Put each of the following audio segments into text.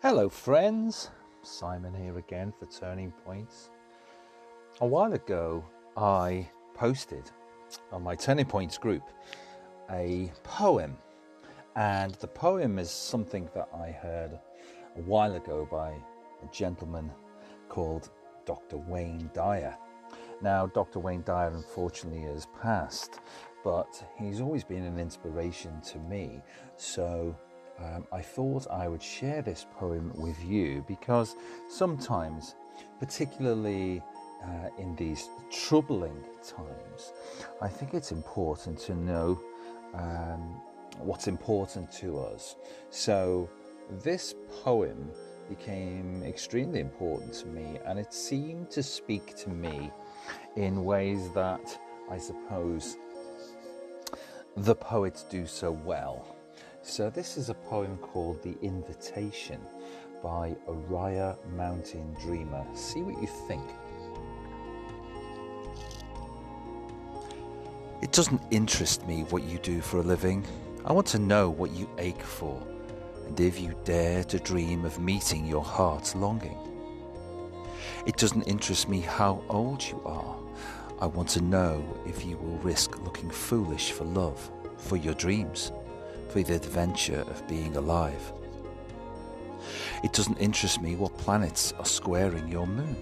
Hello, friends. Simon here again for Turning Points. A while ago, I posted on my Turning Points group a poem, and the poem is something that I heard a while ago by a gentleman called Dr. Wayne Dyer. Now, Dr. Wayne Dyer unfortunately has passed, but he's always been an inspiration to me. So um, I thought I would share this poem with you because sometimes, particularly uh, in these troubling times, I think it's important to know um, what's important to us. So, this poem became extremely important to me and it seemed to speak to me in ways that I suppose the poets do so well. So, this is a poem called The Invitation by Oriah Mountain Dreamer. See what you think. It doesn't interest me what you do for a living. I want to know what you ache for, and if you dare to dream of meeting your heart's longing. It doesn't interest me how old you are. I want to know if you will risk looking foolish for love, for your dreams for the adventure of being alive. It doesn't interest me what planets are squaring your moon.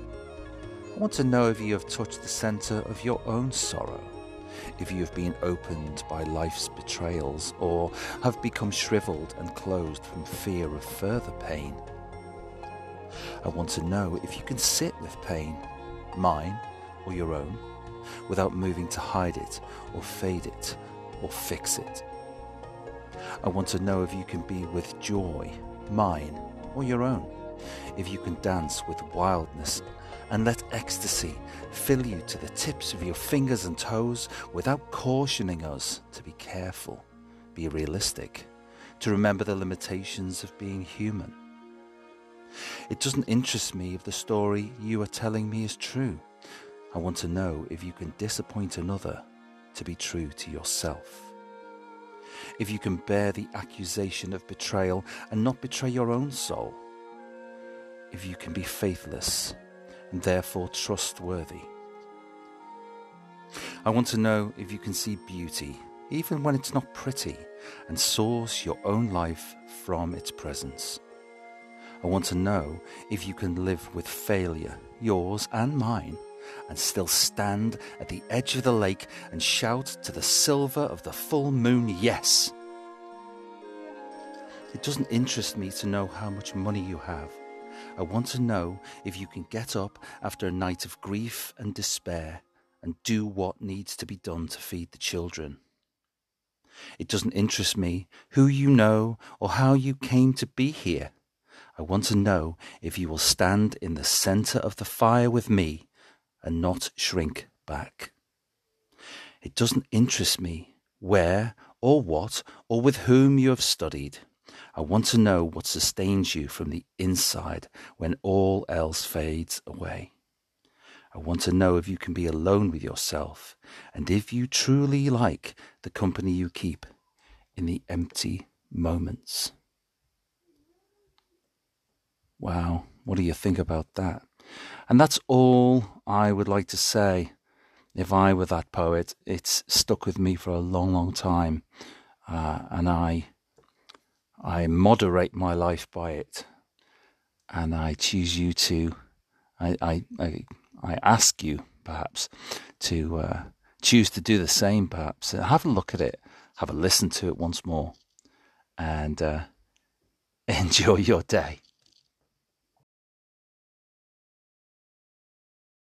I want to know if you have touched the centre of your own sorrow, if you have been opened by life's betrayals, or have become shriveled and closed from fear of further pain. I want to know if you can sit with pain, mine or your own, without moving to hide it or fade it or fix it. I want to know if you can be with joy, mine or your own, if you can dance with wildness and let ecstasy fill you to the tips of your fingers and toes without cautioning us to be careful, be realistic, to remember the limitations of being human. It doesn't interest me if the story you are telling me is true. I want to know if you can disappoint another to be true to yourself if you can bear the accusation of betrayal and not betray your own soul, if you can be faithless and therefore trustworthy. I want to know if you can see beauty even when it's not pretty and source your own life from its presence. I want to know if you can live with failure, yours and mine, and still stand at the edge of the lake and shout to the silver of the full moon, yes. It doesn't interest me to know how much money you have. I want to know if you can get up after a night of grief and despair and do what needs to be done to feed the children. It doesn't interest me who you know or how you came to be here. I want to know if you will stand in the center of the fire with me and not shrink back. It doesn't interest me where or what or with whom you have studied. I want to know what sustains you from the inside when all else fades away. I want to know if you can be alone with yourself and if you truly like the company you keep in the empty moments. Wow, what do you think about that? And that's all I would like to say. If I were that poet, it's stuck with me for a long, long time. Uh, and I, I moderate my life by it. And I choose you to, I, I, I, I ask you perhaps to uh, choose to do the same, perhaps. Have a look at it, have a listen to it once more, and uh, enjoy your day.